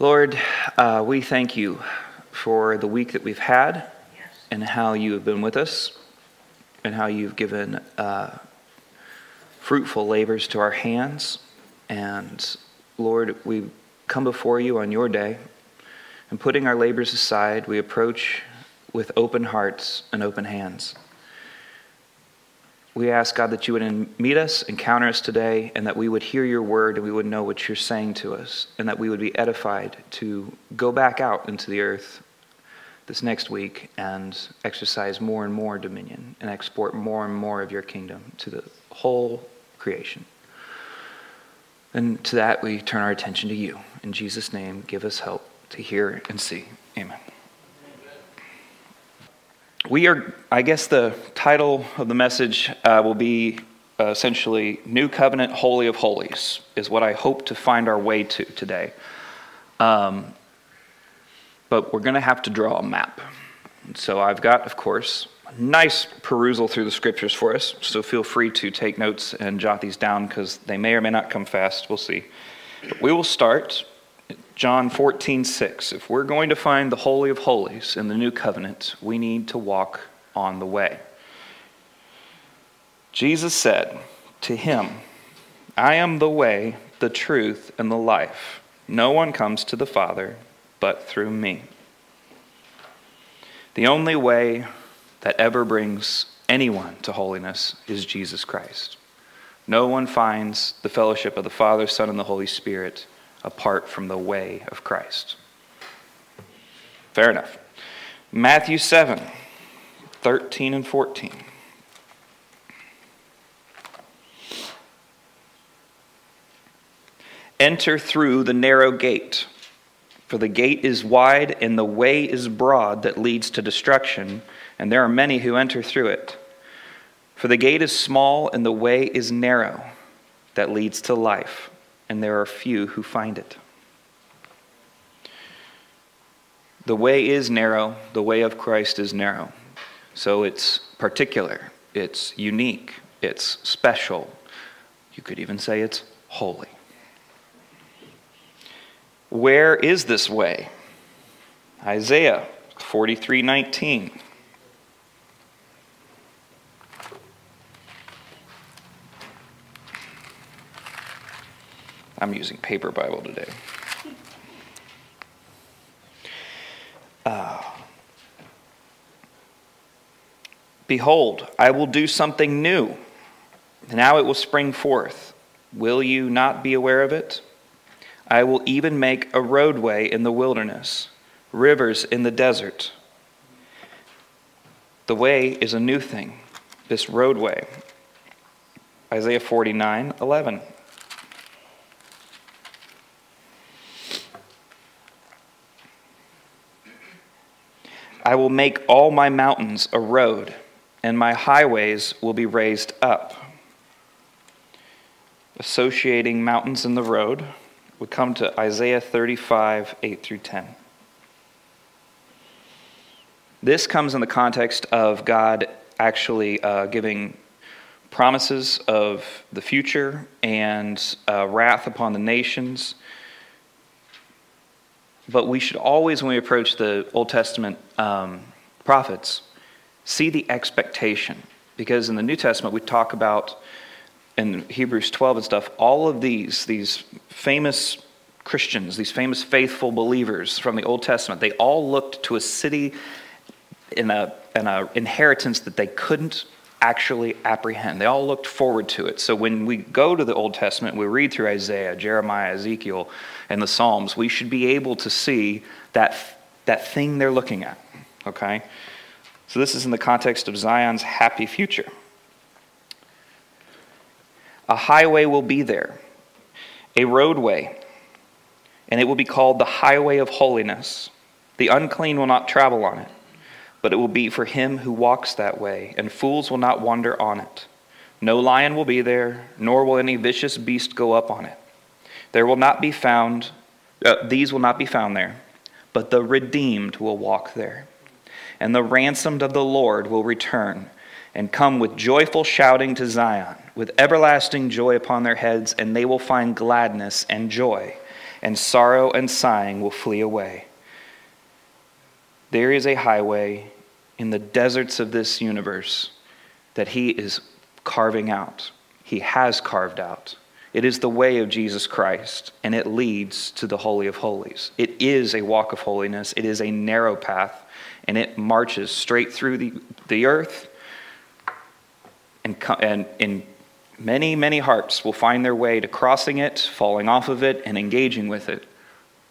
Lord, uh, we thank you for the week that we've had and how you have been with us and how you've given uh, fruitful labors to our hands. And Lord, we come before you on your day and putting our labors aside, we approach with open hearts and open hands. We ask, God, that you would meet us, encounter us today, and that we would hear your word and we would know what you're saying to us, and that we would be edified to go back out into the earth this next week and exercise more and more dominion and export more and more of your kingdom to the whole creation. And to that, we turn our attention to you. In Jesus' name, give us help to hear and see. Amen. We are, I guess the title of the message uh, will be uh, essentially New Covenant Holy of Holies, is what I hope to find our way to today. Um, but we're going to have to draw a map. And so I've got, of course, a nice perusal through the scriptures for us. So feel free to take notes and jot these down because they may or may not come fast. We'll see. But we will start John 14, 6. If we're going to find the Holy of Holies in the new covenant, we need to walk on the way. Jesus said to him, I am the way, the truth, and the life. No one comes to the Father but through me. The only way that ever brings anyone to holiness is Jesus Christ. No one finds the fellowship of the Father, Son, and the Holy Spirit apart from the way of Christ. Fair enough. Matthew 7 13 and 14. Enter through the narrow gate, for the gate is wide and the way is broad that leads to destruction, and there are many who enter through it. For the gate is small and the way is narrow that leads to life and there are few who find it. The way is narrow, the way of Christ is narrow. So it's particular, it's unique, it's special. You could even say it's holy. Where is this way? Isaiah 43:19. I'm using paper Bible today. Uh, Behold, I will do something new. Now it will spring forth. Will you not be aware of it? I will even make a roadway in the wilderness, rivers in the desert. The way is a new thing, this roadway. Isaiah 49 11. I will make all my mountains a road, and my highways will be raised up. Associating mountains and the road, we come to Isaiah 35, 8 through 10. This comes in the context of God actually uh, giving promises of the future and uh, wrath upon the nations but we should always, when we approach the Old Testament um, prophets, see the expectation. Because in the New Testament, we talk about, in Hebrews 12 and stuff, all of these, these famous Christians, these famous faithful believers from the Old Testament, they all looked to a city in a, in a inheritance that they couldn't actually apprehend. They all looked forward to it. So when we go to the Old Testament, we read through Isaiah, Jeremiah, Ezekiel, and the Psalms, we should be able to see that, that thing they're looking at. Okay? So this is in the context of Zion's happy future. A highway will be there, a roadway, and it will be called the highway of holiness. The unclean will not travel on it but it will be for him who walks that way, and fools will not wander on it. No lion will be there, nor will any vicious beast go up on it. There will not be found, uh, these will not be found there, but the redeemed will walk there. And the ransomed of the Lord will return and come with joyful shouting to Zion, with everlasting joy upon their heads, and they will find gladness and joy. and sorrow and sighing will flee away. There is a highway in the deserts of this universe that He is carving out. He has carved out. It is the way of Jesus Christ, and it leads to the Holy of Holies. It is a walk of holiness, it is a narrow path, and it marches straight through the, the earth. And, and in many, many hearts will find their way to crossing it, falling off of it, and engaging with it.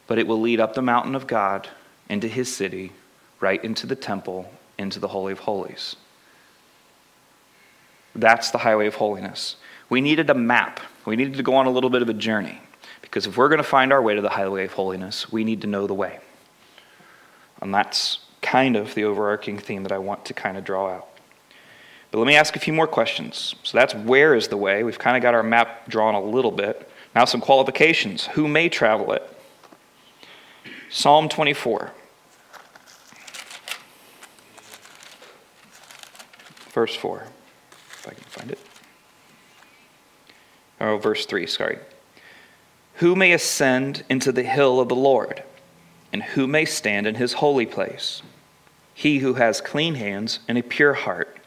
But it will lead up the mountain of God into his city, right into the temple, into the Holy of Holies. That's the highway of holiness. We needed a map we needed to go on a little bit of a journey. Because if we're going to find our way to the highway of holiness, we need to know the way. And that's kind of the overarching theme that I want to kind of draw out. But let me ask a few more questions. So that's where is the way? We've kind of got our map drawn a little bit. Now, some qualifications. Who may travel it? Psalm 24. Verse 4, if I can find it. Oh, verse 3, sorry. Who may ascend into the hill of the Lord, and who may stand in his holy place? He who has clean hands and a pure heart,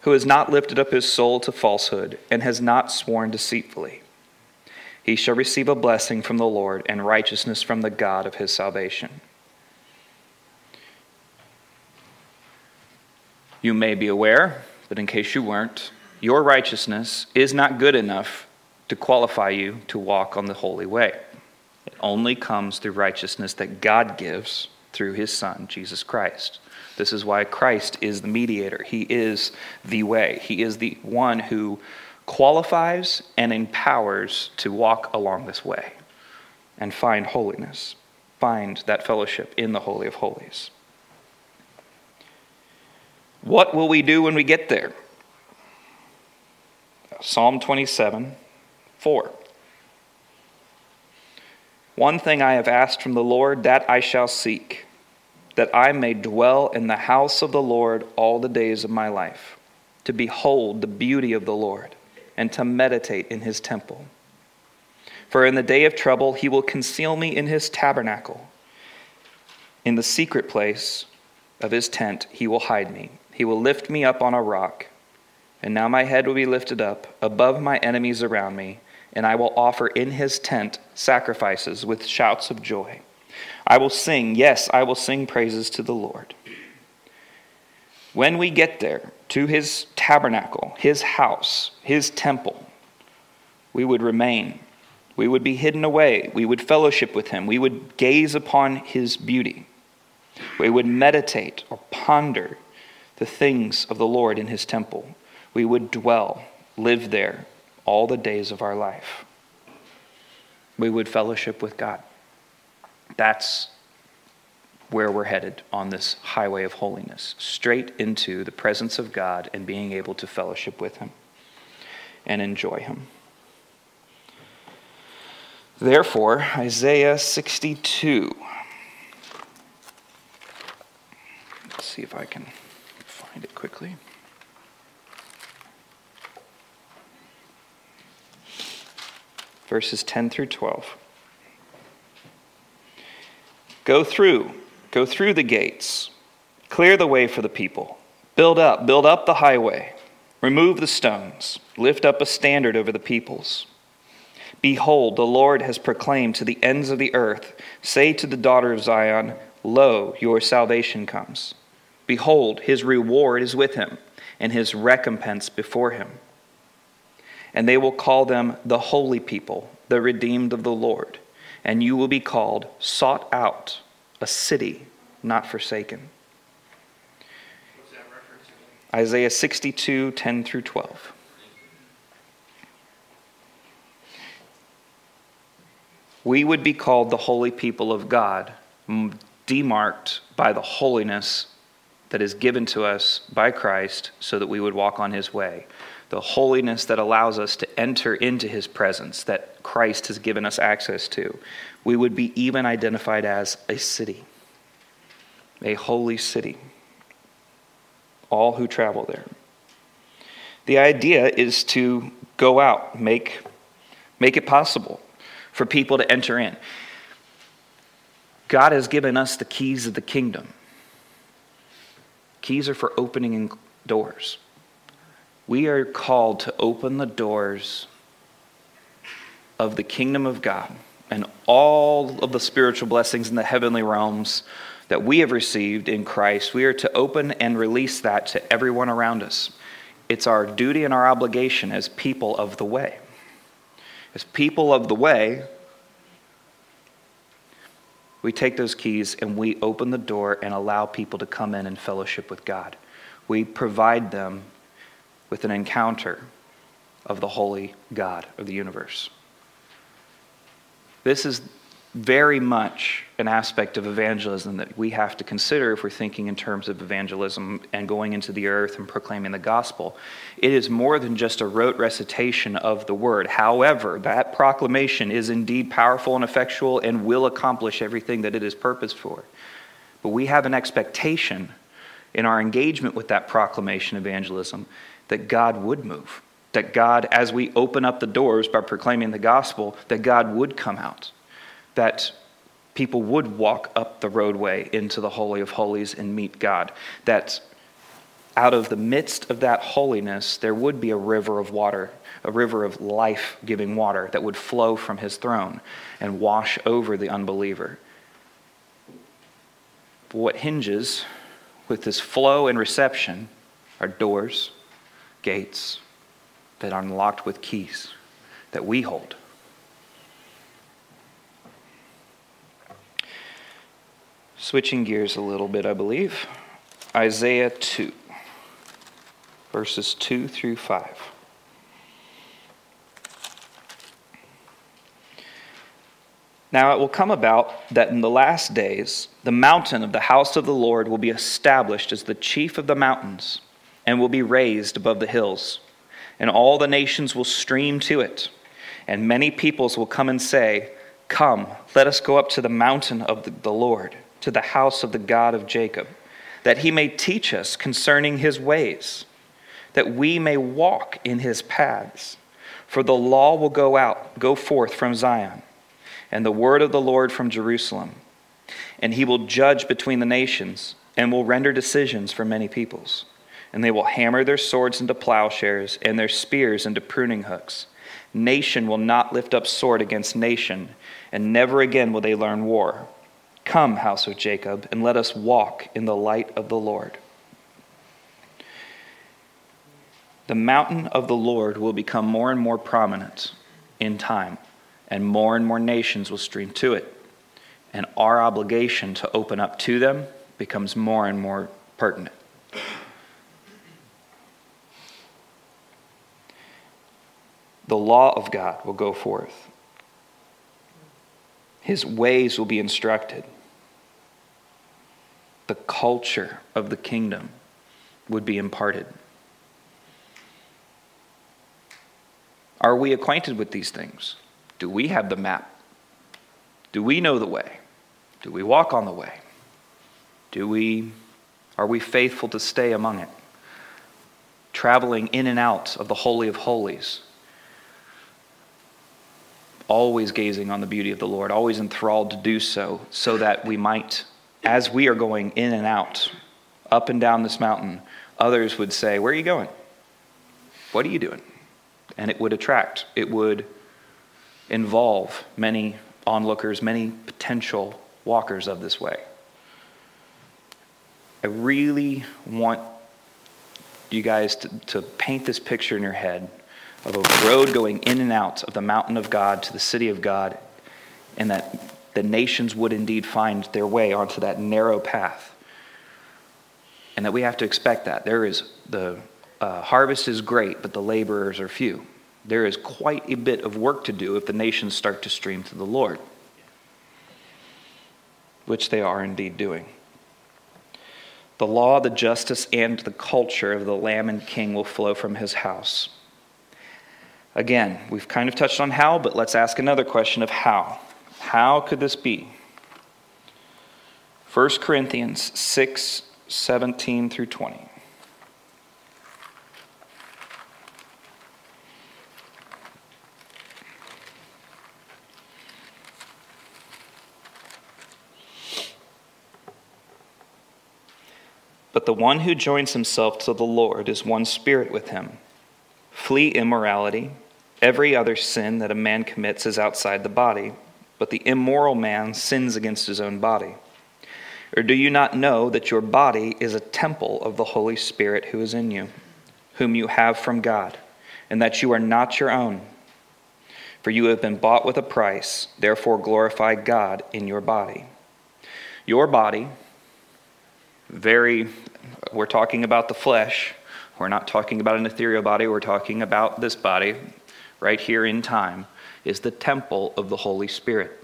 who has not lifted up his soul to falsehood, and has not sworn deceitfully. He shall receive a blessing from the Lord and righteousness from the God of his salvation. You may be aware, but in case you weren't, your righteousness is not good enough to qualify you to walk on the holy way. It only comes through righteousness that God gives through his Son, Jesus Christ. This is why Christ is the mediator. He is the way. He is the one who qualifies and empowers to walk along this way and find holiness, find that fellowship in the Holy of Holies. What will we do when we get there? Psalm 27 4. One thing I have asked from the Lord, that I shall seek, that I may dwell in the house of the Lord all the days of my life, to behold the beauty of the Lord, and to meditate in his temple. For in the day of trouble he will conceal me in his tabernacle. In the secret place of his tent he will hide me. He will lift me up on a rock. And now my head will be lifted up above my enemies around me and I will offer in his tent sacrifices with shouts of joy. I will sing, yes, I will sing praises to the Lord. When we get there to his tabernacle, his house, his temple, we would remain. We would be hidden away. We would fellowship with him. We would gaze upon his beauty. We would meditate or ponder the things of the Lord in his temple. We would dwell, live there, all the days of our life. We would fellowship with God. That's where we're headed on this highway of holiness, straight into the presence of God and being able to fellowship with Him and enjoy Him. Therefore, Isaiah 62. Let's see if I can find it quickly. verses 10 through 12. Go through, go through the gates, clear the way for the people, build up, build up the highway, remove the stones, lift up a standard over the peoples. Behold, the Lord has proclaimed to the ends of the earth, say to the daughter of Zion, Lo, your salvation comes. Behold, his reward is with him, and his recompense before him and they will call them the holy people, the redeemed of the Lord. And you will be called sought out, a city not forsaken. Isaiah 62, 10 through 12. We would be called the holy people of God, demarked by the holiness that is given to us by Christ so that we would walk on his way the holiness that allows us to enter into his presence that Christ has given us access to, we would be even identified as a city, a holy city. All who travel there. The idea is to go out, make, make it possible for people to enter in. God has given us the keys of the kingdom. Keys are for opening doors. We are called to open the doors of the kingdom of God and all of the spiritual blessings in the heavenly realms that we have received in Christ. We are to open and release that to everyone around us. It's our duty and our obligation as people of the way. As people of the way, we take those keys and we open the door and allow people to come in and fellowship with God. We provide them with an encounter of the holy God of the universe. This is very much an aspect of evangelism that we have to consider if we're thinking in terms of evangelism and going into the earth and proclaiming the gospel. It is more than just a rote recitation of the word. However, that proclamation is indeed powerful and effectual and will accomplish everything that it is purposed for. But we have an expectation in our engagement with that proclamation evangelism that God would move that God, as we open up the doors by proclaiming the gospel, that God would come out, that people would walk up the roadway into the Holy of Holies and meet God, that out of the midst of that holiness, there would be a river of water, a river of life giving water that would flow from his throne and wash over the unbeliever. But what hinges with this flow and reception are doors, gates, that are unlocked with keys that we hold. Switching gears a little bit, I believe. Isaiah 2, verses 2 through 5. Now it will come about that in the last days the mountain of the house of the Lord will be established as the chief of the mountains and will be raised above the hills and all the nations will stream to it. And many peoples will come and say, Come, let us go up to the mountain of the Lord, to the house of the God of Jacob, that he may teach us concerning his ways, that we may walk in his paths. For the law will go out, go forth from Zion, and the word of the Lord from Jerusalem. And he will judge between the nations, and will render decisions for many peoples and they will hammer their swords into plowshares and their spears into pruning hooks. Nation will not lift up sword against nation, and never again will they learn war. Come, house of Jacob, and let us walk in the light of the Lord. The mountain of the Lord will become more and more prominent in time, and more and more nations will stream to it. And our obligation to open up to them becomes more and more pertinent. the law of God will go forth. His ways will be instructed. The culture of the kingdom would be imparted. Are we acquainted with these things? Do we have the map? Do we know the way? Do we walk on the way? Do we are we faithful to stay among it? Traveling in and out of the holy of holies always gazing on the beauty of the Lord, always enthralled to do so, so that we might, as we are going in and out, up and down this mountain, others would say, Where are you going? What are you doing? And it would attract, it would involve many onlookers, many potential walkers of this way. I really want you guys to, to paint this picture in your head of a road going in and out of the mountain of God to the city of God, and that the nations would indeed find their way onto that narrow path. And that we have to expect that. There is the uh, harvest is great, but the laborers are few. There is quite a bit of work to do if the nations start to stream to the Lord, which they are indeed doing. The law, the justice, and the culture of the Lamb and King will flow from his house. Again, we've kind of touched on how, but let's ask another question of how. How could this be? 1 Corinthians 6 17 through 20. But the one who joins himself to the Lord is one spirit with him. Flee immorality. Every other sin that a man commits is outside the body but the immoral man sins against his own body. Or do you not know that your body is a temple of the Holy Spirit who is in you, whom you have from God, and that you are not your own? For you have been bought with a price, therefore glorify God in your body. Your body, very, we're talking about the flesh. We're not talking about an ethereal body. We're talking about this body right here in time, is the temple of the Holy Spirit.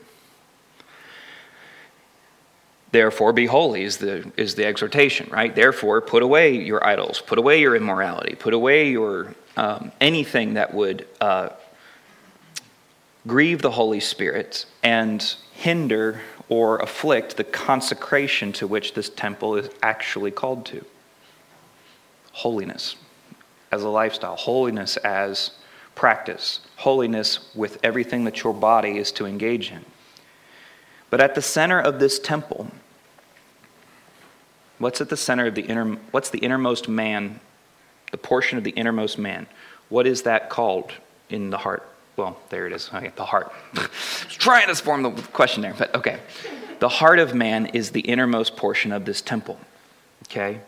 Therefore, be holy is the, is the exhortation, right? Therefore, put away your idols, put away your immorality, put away your um, anything that would uh, grieve the Holy Spirit and hinder or afflict the consecration to which this temple is actually called to. Holiness as a lifestyle, holiness as practice, holiness with everything that your body is to engage in. But at the center of this temple, what's at the center of the inner what's the innermost man, the portion of the innermost man? What is that called in the heart? Well, there it is. Okay, the heart. Trying to form the question there, but okay. The heart of man is the innermost portion of this temple. Okay?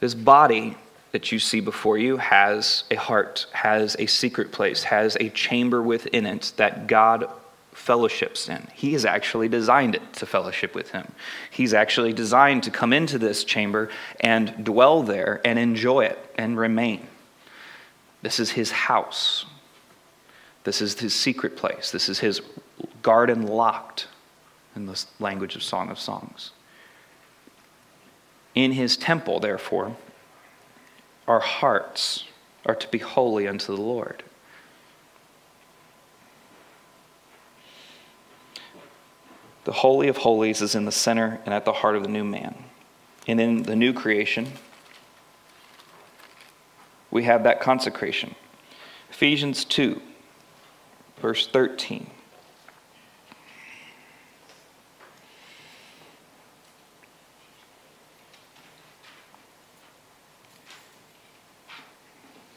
This body that you see before you has a heart, has a secret place, has a chamber within it that God fellowships in. He has actually designed it to fellowship with Him. He's actually designed to come into this chamber and dwell there and enjoy it and remain. This is His house. This is his secret place. This is his garden locked in the language of Song of Songs. In his temple, therefore, our hearts are to be holy unto the Lord. The Holy of Holies is in the center and at the heart of the new man. And in the new creation, we have that consecration. Ephesians 2 verse 13.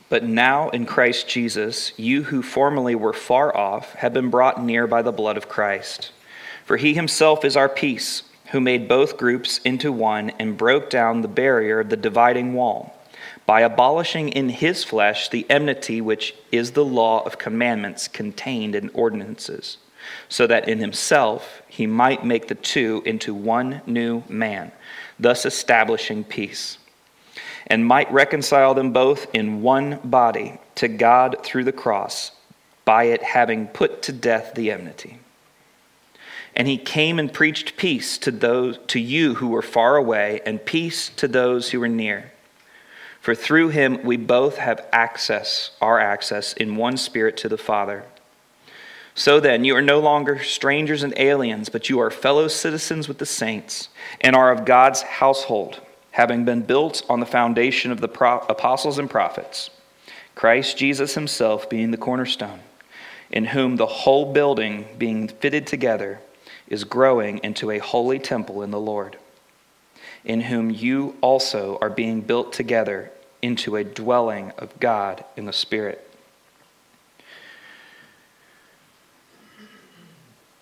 But now in Christ Jesus, you who formerly were far off have been brought near by the blood of Christ. For he himself is our peace, who made both groups into one and broke down the barrier of the dividing wall by abolishing in his flesh the enmity which is the law of commandments contained in ordinances, so that in himself he might make the two into one new man, thus establishing peace, and might reconcile them both in one body to God through the cross, by it having put to death the enmity. And he came and preached peace to those to you who were far away and peace to those who were near. For through him we both have access, our access, in one spirit to the Father. So then, you are no longer strangers and aliens, but you are fellow citizens with the saints and are of God's household, having been built on the foundation of the pro- apostles and prophets, Christ Jesus himself being the cornerstone, in whom the whole building, being fitted together, is growing into a holy temple in the Lord, in whom you also are being built together into a dwelling of God in the Spirit.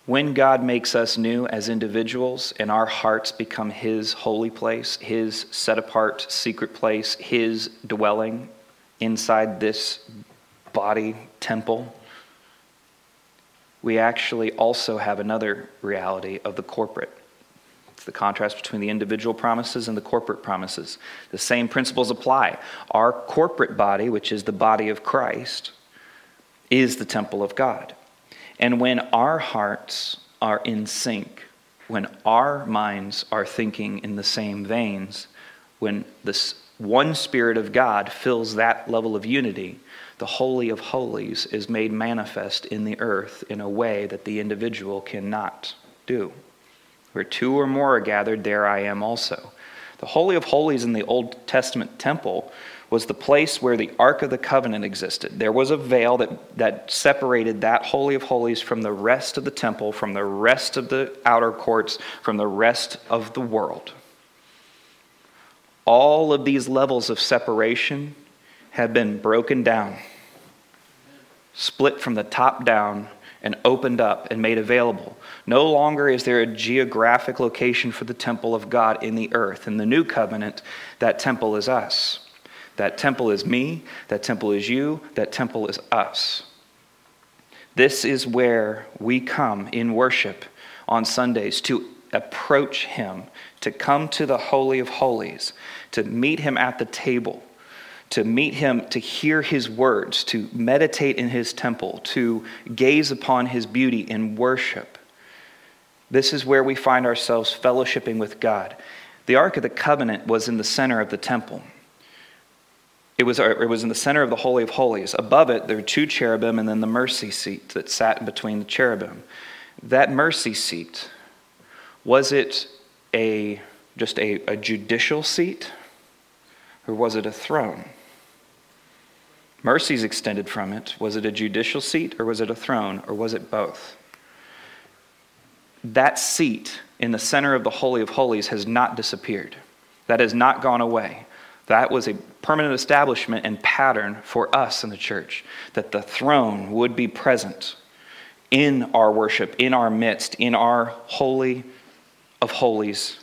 When God makes us new as individuals and our hearts become His holy place, His set apart secret place, His dwelling inside this body temple, we actually also have another reality of the corporate It's the contrast between the individual promises and the corporate promises. The same principles apply. Our corporate body, which is the body of Christ, is the temple of God. And when our hearts are in sync, when our minds are thinking in the same veins, when this one Spirit of God fills that level of unity, the Holy of Holies is made manifest in the earth in a way that the individual cannot do. Where two or more are gathered, there I am also. The Holy of Holies in the Old Testament temple was the place where the Ark of the Covenant existed. There was a veil that, that separated that Holy of Holies from the rest of the temple, from the rest of the outer courts, from the rest of the world. All of these levels of separation have been broken down, split from the top down, and opened up and made available. No longer is there a geographic location for the temple of God in the earth. In the new covenant, that temple is us. That temple is me, that temple is you, that temple is us. This is where we come in worship on Sundays to approach Him, to come to the Holy of Holies, to meet Him at the table, to meet Him, to hear His words, to meditate in His temple, to gaze upon His beauty in worship. This is where we find ourselves fellowshipping with God. The Ark of the Covenant was in the center of the temple. It was, uh, it was in the center of the Holy of Holies. Above it, there were two cherubim and then the mercy seat that sat between the cherubim. That mercy seat, was it a, just a, a judicial seat or was it a throne? Mercies extended from it. Was it a judicial seat or was it a throne or was it both? That seat in the center of the Holy of Holies has not disappeared. That has not gone away. That was a permanent establishment and pattern for us in the church, that the throne would be present in our worship, in our midst, in our holy of holies,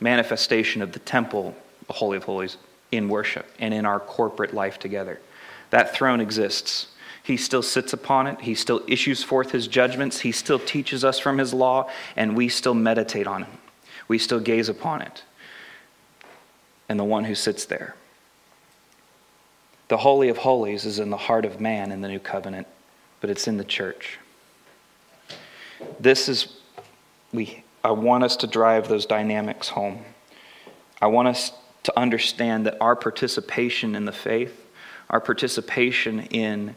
manifestation of the temple, the Holy of Holies, in worship and in our corporate life together. That throne exists. He still sits upon it. He still issues forth his judgments. He still teaches us from his law, and we still meditate on him. We still gaze upon it and the one who sits there. The Holy of Holies is in the heart of man in the new covenant, but it's in the church. This is, we, I want us to drive those dynamics home. I want us to understand that our participation in the faith, our participation in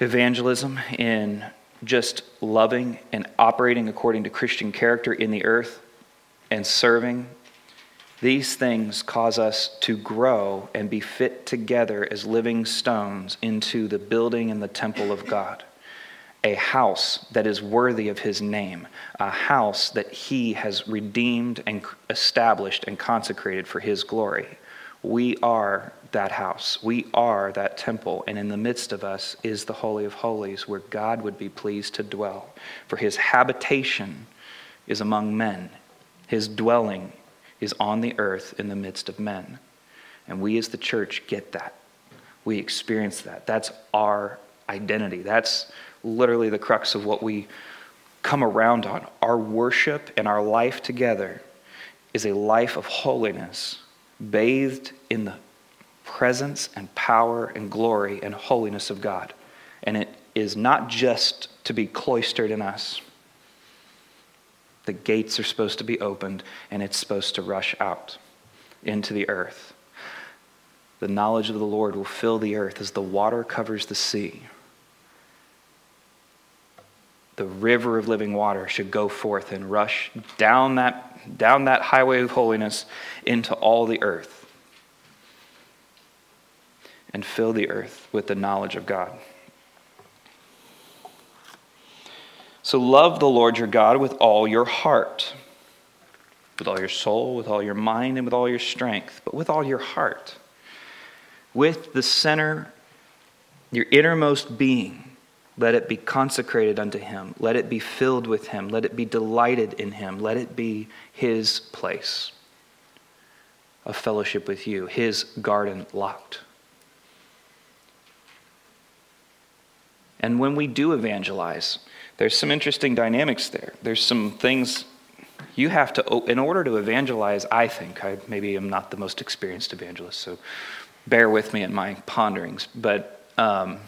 evangelism, in just loving and operating according to Christian character in the earth and serving these things cause us to grow and be fit together as living stones into the building and the temple of God. A house that is worthy of his name, a house that he has redeemed and established and consecrated for his glory. We are that house. We are that temple. And in the midst of us is the Holy of Holies, where God would be pleased to dwell. For his habitation is among men, his dwelling is on the earth in the midst of men. And we as the church get that. We experience that. That's our identity. That's literally the crux of what we come around on. Our worship and our life together is a life of holiness, bathed in the presence and power and glory and holiness of God. And it is not just to be cloistered in us, the gates are supposed to be opened and it's supposed to rush out into the earth. The knowledge of the Lord will fill the earth as the water covers the sea. The river of living water should go forth and rush down that, down that highway of holiness into all the earth and fill the earth with the knowledge of God. So love the Lord your God with all your heart, with all your soul, with all your mind, and with all your strength, but with all your heart. With the center, your innermost being, let it be consecrated unto him. Let it be filled with him. Let it be delighted in him. Let it be his place of fellowship with you, his garden locked. And when we do evangelize, there's some interesting dynamics there. There's some things you have to, in order to evangelize, I think, I maybe am not the most experienced evangelist, so bear with me in my ponderings, but um,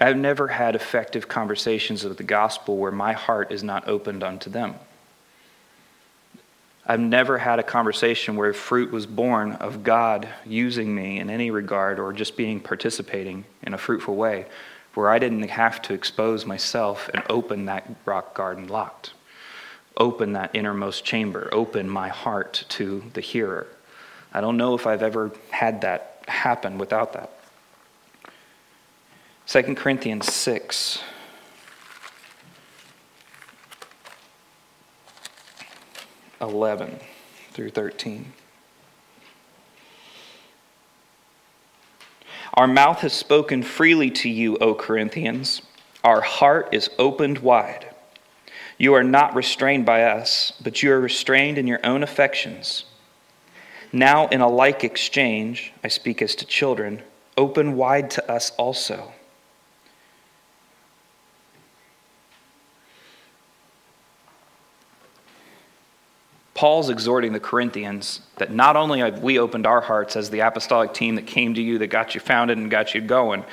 I've never had effective conversations of the gospel where my heart is not opened unto them. I've never had a conversation where fruit was born of God using me in any regard or just being participating in a fruitful way where I didn't have to expose myself and open that rock garden locked, open that innermost chamber, open my heart to the hearer. I don't know if I've ever had that happen without that. 2 Corinthians 6. 11 through 13. Our mouth has spoken freely to you, O Corinthians. Our heart is opened wide. You are not restrained by us, but you are restrained in your own affections. Now, in a like exchange, I speak as to children, open wide to us also. Paul's exhorting the Corinthians that not only have we opened our hearts as the apostolic team that came to you, that got you founded and got you going,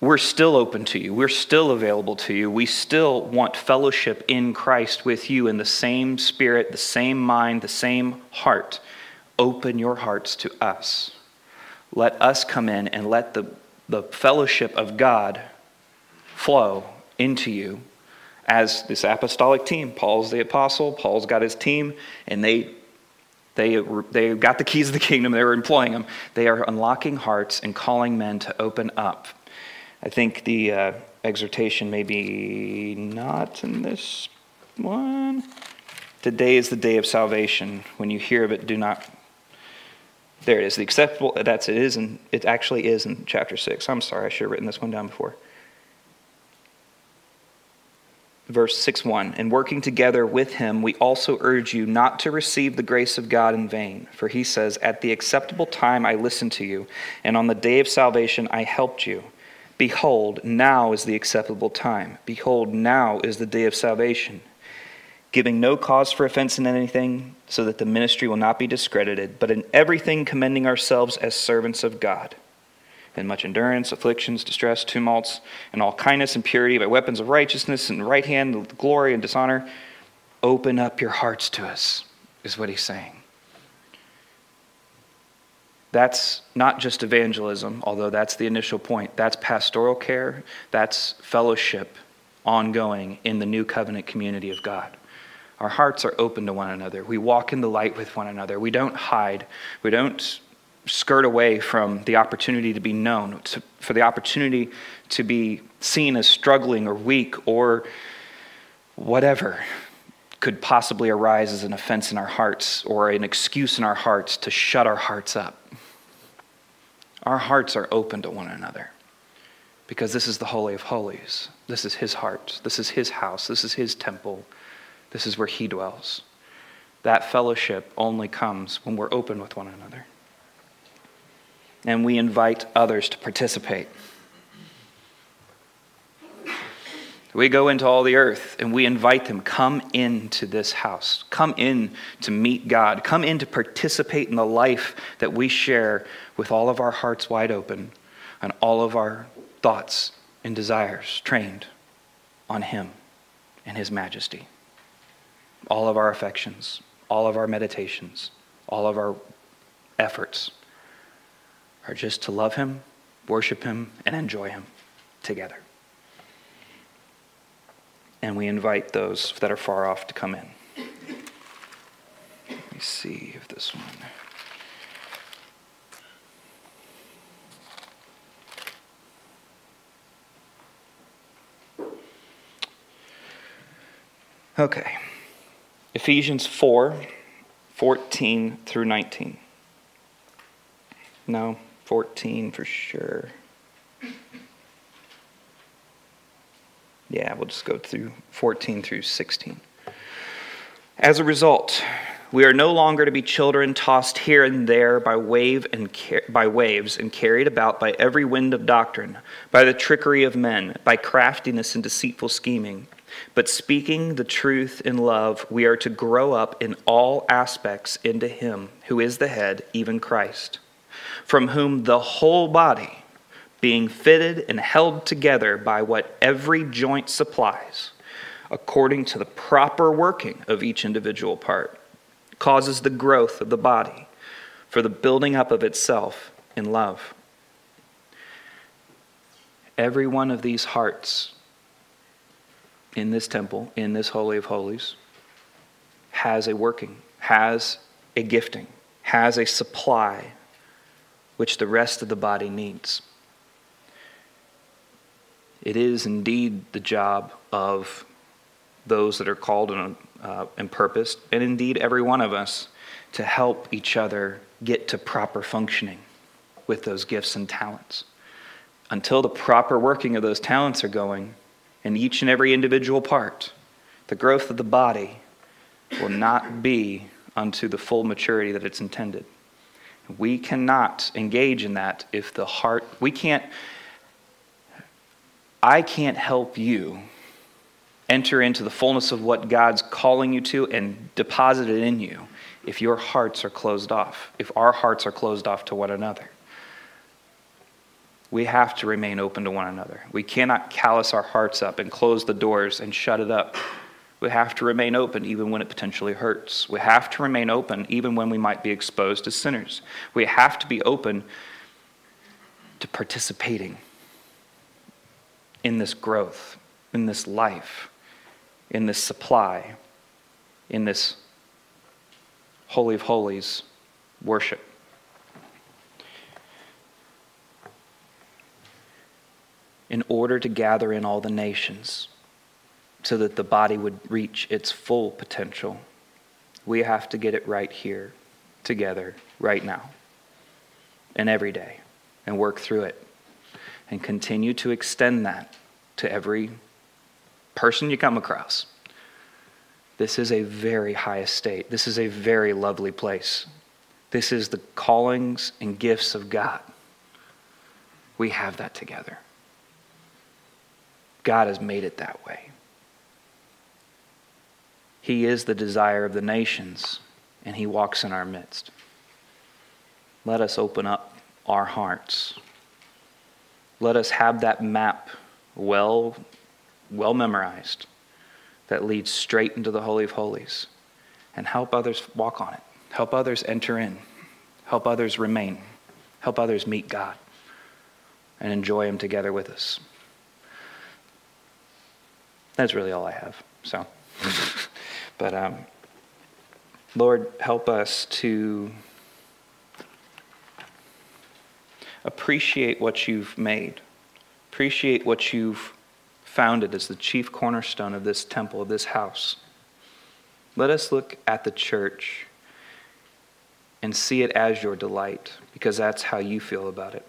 we're still open to you. We're still available to you. We still want fellowship in Christ with you in the same spirit, the same mind, the same heart. Open your hearts to us. Let us come in and let the, the fellowship of God flow into you as this apostolic team. Paul's the apostle, Paul's got his team, and they, they, they got the keys of the kingdom, they were employing them. They are unlocking hearts and calling men to open up. I think the uh, exhortation may be not in this one. Today is the day of salvation. When you hear of it, do not. There it is. The acceptable. That's it is, and it actually is in chapter six. I'm sorry, I should have written this one down before verse 6 1 And working together with him, we also urge you not to receive the grace of God in vain. For he says, At the acceptable time I listened to you, and on the day of salvation I helped you. Behold, now is the acceptable time. Behold, now is the day of salvation. Giving no cause for offense in anything, so that the ministry will not be discredited, but in everything commending ourselves as servants of God in much endurance, afflictions, distress, tumults, and all kindness and purity by weapons of righteousness and right hand, glory and dishonor. Open up your hearts to us, is what he's saying. That's not just evangelism, although that's the initial point. That's pastoral care, that's fellowship ongoing in the new covenant community of God. Our hearts are open to one another. We walk in the light with one another. We don't hide. We don't skirt away from the opportunity to be known, to, for the opportunity to be seen as struggling or weak or whatever could possibly arise as an offense in our hearts or an excuse in our hearts to shut our hearts up. Our hearts are open to one another because this is the Holy of Holies. This is His heart. This is His house. This is His temple. This is where He dwells. That fellowship only comes when we're open with one another and we invite others to participate. We go into all the earth and we invite them, come into this house. Come in to meet God. Come in to participate in the life that we share with all of our hearts wide open and all of our thoughts and desires trained on Him and His majesty. All of our affections, all of our meditations, all of our efforts are just to love Him, worship Him, and enjoy Him together. And we invite those that are far off to come in. Let me see if this one. Okay. Ephesians 4 14 through 19. No, 14 for sure. Yeah, we'll just go through 14 through 16. As a result, we are no longer to be children tossed here and there by, wave and by waves and carried about by every wind of doctrine, by the trickery of men, by craftiness and deceitful scheming. But speaking the truth in love, we are to grow up in all aspects into Him who is the head, even Christ from whom the whole body, being fitted and held together by what every joint supplies, according to the proper working of each individual part, causes the growth of the body for the building up of itself in love. Every one of these hearts in this temple, in this Holy of Holies, has a working, has a gifting, has a supply which the rest of the body needs. It is indeed the job of those that are called and, uh, and purposed, and indeed every one of us, to help each other get to proper functioning with those gifts and talents. Until the proper working of those talents are going in each and every individual part, the growth of the body will not be unto the full maturity that it's intended. We cannot engage in that if the heart, we can't, I can't help you enter into the fullness of what God's calling you to and deposit it in you if your hearts are closed off, if our hearts are closed off to one another. We have to remain open to one another. We cannot callous our hearts up and close the doors and shut it up. We have to remain open even when it potentially hurts. We have to remain open even when we might be exposed as sinners. We have to be open to participating in this growth, in this life, in this supply, in this Holy of Holies worship. In order to gather in all the nations so that the body would reach its full potential, we have to get it right here, together, right now, and every day, and work through it, and continue to extend that to every person you come across. This is a very high estate. This is a very lovely place. This is the callings and gifts of God. We have that together. God has made it that way. He is the desire of the nations, and He walks in our midst. Let us open up our hearts. Let us have that map well, well memorized that leads straight into the Holy of Holies and help others walk on it. Help others enter in. Help others remain. Help others meet God and enjoy Him together with us. That's really all I have. So, but um, Lord, help us to appreciate what you've made, appreciate what you've founded as the chief cornerstone of this temple, of this house. Let us look at the church and see it as your delight because that's how you feel about it.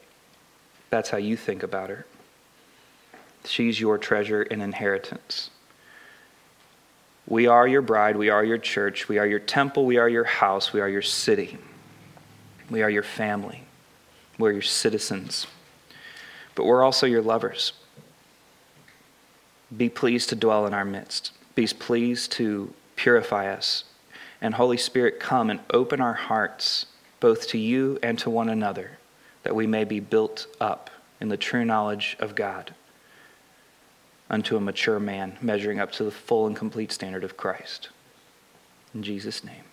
That's how you think about her. She's your treasure and inheritance. We are your bride. We are your church. We are your temple. We are your house. We are your city. We are your family. We're your citizens. But we're also your lovers. Be pleased to dwell in our midst. Be pleased to purify us. And Holy Spirit, come and open our hearts both to you and to one another, that we may be built up in the true knowledge of God unto a mature man, measuring up to the full and complete standard of Christ. In Jesus' name.